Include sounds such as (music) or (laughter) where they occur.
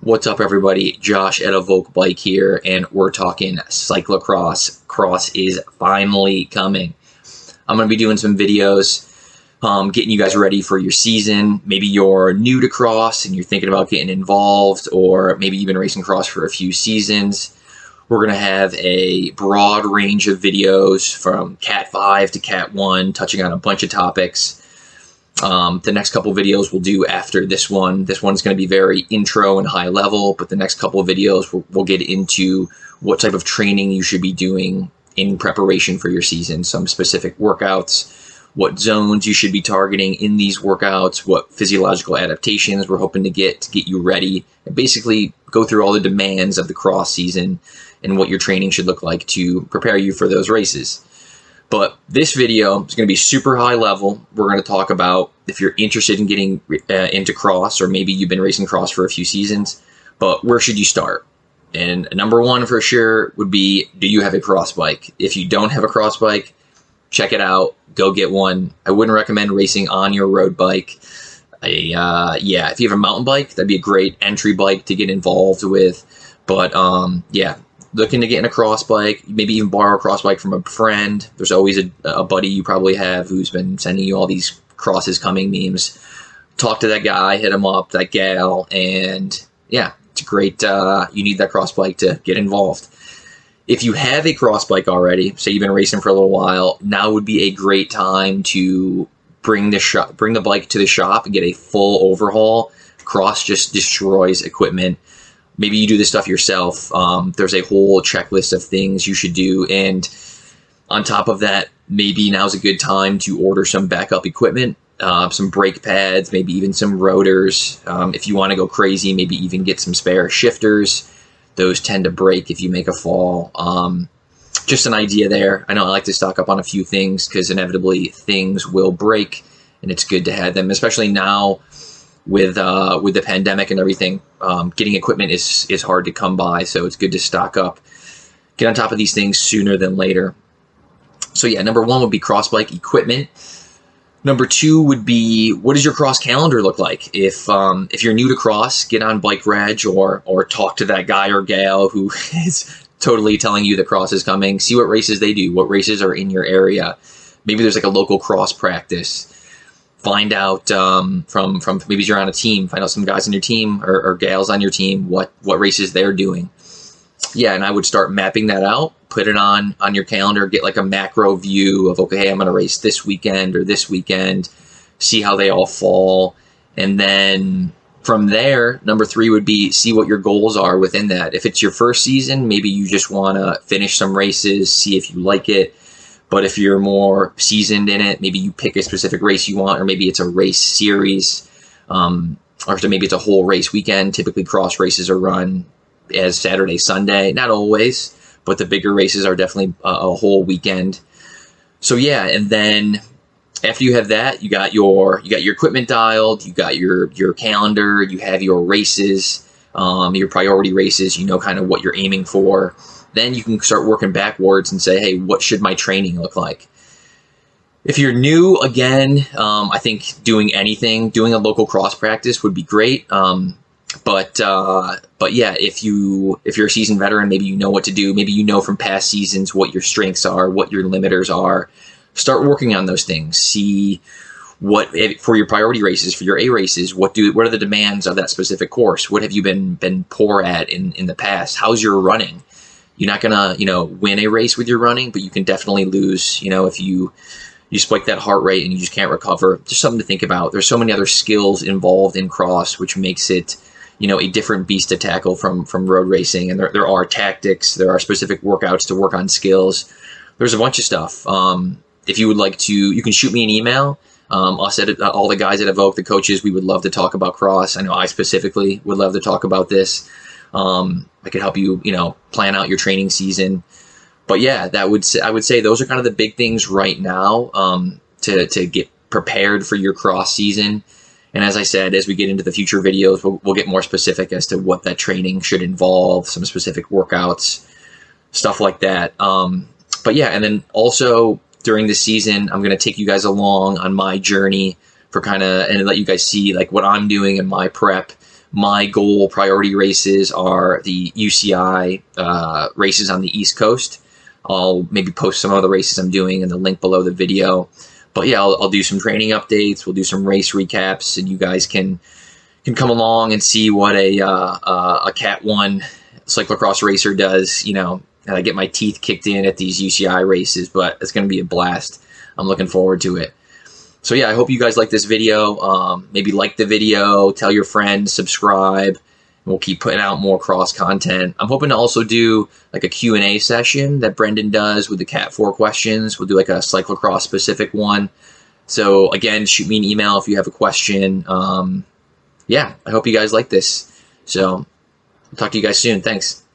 What's up, everybody? Josh at Evoke Bike here, and we're talking cyclocross. Cross is finally coming. I'm going to be doing some videos, um, getting you guys ready for your season. Maybe you're new to cross and you're thinking about getting involved, or maybe you've been racing cross for a few seasons. We're going to have a broad range of videos from Cat 5 to Cat 1, touching on a bunch of topics. Um, the next couple videos we'll do after this one. This one's going to be very intro and high level, but the next couple of videos we'll, we'll get into what type of training you should be doing in preparation for your season, some specific workouts, what zones you should be targeting in these workouts, what physiological adaptations we're hoping to get to get you ready, and basically go through all the demands of the cross season and what your training should look like to prepare you for those races. But this video is going to be super high level. We're going to talk about if you're interested in getting uh, into cross, or maybe you've been racing cross for a few seasons, but where should you start? And number one for sure would be do you have a cross bike? If you don't have a cross bike, check it out. Go get one. I wouldn't recommend racing on your road bike. I, uh, yeah, if you have a mountain bike, that'd be a great entry bike to get involved with. But um, yeah, looking to get in a cross bike, maybe even borrow a cross bike from a friend. There's always a, a buddy you probably have who's been sending you all these crosses coming memes. Talk to that guy, hit him up, that gal, and yeah, it's great. Uh, you need that cross bike to get involved. If you have a cross bike already, say you've been racing for a little while, now would be a great time to bring the shop, bring the bike to the shop and get a full overhaul. Cross just destroys equipment maybe you do this stuff yourself. Um, there's a whole checklist of things you should do. And on top of that, maybe now's a good time to order some backup equipment, uh, some brake pads, maybe even some rotors. Um, if you want to go crazy, maybe even get some spare shifters. Those tend to break if you make a fall. Um, just an idea there. I know I like to stock up on a few things because inevitably things will break, and it's good to have them, especially now with uh, with the pandemic and everything, um, getting equipment is is hard to come by. So it's good to stock up, get on top of these things sooner than later. So yeah, number one would be cross bike equipment. Number two would be what does your cross calendar look like? If um, if you're new to cross, get on BikeReg or or talk to that guy or gal who (laughs) is totally telling you the cross is coming. See what races they do, what races are in your area. Maybe there's like a local cross practice find out um, from from maybe you're on a team, find out some guys on your team or, or gals on your team what what races they're doing. Yeah, and I would start mapping that out, put it on on your calendar, get like a macro view of okay, hey, I'm going to race this weekend or this weekend, see how they all fall, and then from there, number three would be see what your goals are within that. If it's your first season, maybe you just want to finish some races, see if you like it but if you're more seasoned in it, maybe you pick a specific race you want, or maybe it's a race series, um, or maybe it's a whole race weekend. Typically, cross races are run as Saturday, Sunday. Not always, but the bigger races are definitely a, a whole weekend. So yeah, and then after you have that, you got your you got your equipment dialed, you got your your calendar, you have your races, um, your priority races. You know kind of what you're aiming for then you can start working backwards and say, hey, what should my training look like? If you're new, again, um, I think doing anything, doing a local cross practice would be great. Um, but uh, but yeah, if you if you're a seasoned veteran, maybe you know what to do. Maybe you know from past seasons what your strengths are, what your limiters are. Start working on those things. See what for your priority races, for your A races. What do what are the demands of that specific course? What have you been been poor at in in the past? How's your running? You're not gonna, you know, win a race with your running, but you can definitely lose. You know, if you you spike that heart rate and you just can't recover. Just something to think about. There's so many other skills involved in cross, which makes it, you know, a different beast to tackle from from road racing. And there, there are tactics, there are specific workouts to work on skills. There's a bunch of stuff. Um, if you would like to, you can shoot me an email. Um, us at uh, all the guys at Evoke, the coaches, we would love to talk about cross. I know I specifically would love to talk about this. Um, I could help you, you know, plan out your training season. But yeah, that would I would say those are kind of the big things right now um, to to get prepared for your cross season. And as I said, as we get into the future videos, we'll, we'll get more specific as to what that training should involve, some specific workouts, stuff like that. Um, but yeah, and then also during the season, I'm going to take you guys along on my journey for kind of and let you guys see like what I'm doing in my prep my goal priority races are the UCI uh, races on the East Coast. I'll maybe post some of the races I'm doing in the link below the video. But yeah, I'll, I'll do some training updates. We'll do some race recaps, and you guys can can come along and see what a uh, uh, a Cat One cyclocross racer does. You know, and I get my teeth kicked in at these UCI races, but it's going to be a blast. I'm looking forward to it. So yeah, I hope you guys like this video. Um, maybe like the video, tell your friends, subscribe. We'll keep putting out more cross content. I'm hoping to also do like a Q&A session that Brendan does with the Cat 4 questions. We'll do like a cyclocross specific one. So again, shoot me an email if you have a question. Um, yeah, I hope you guys like this. So I'll talk to you guys soon. Thanks.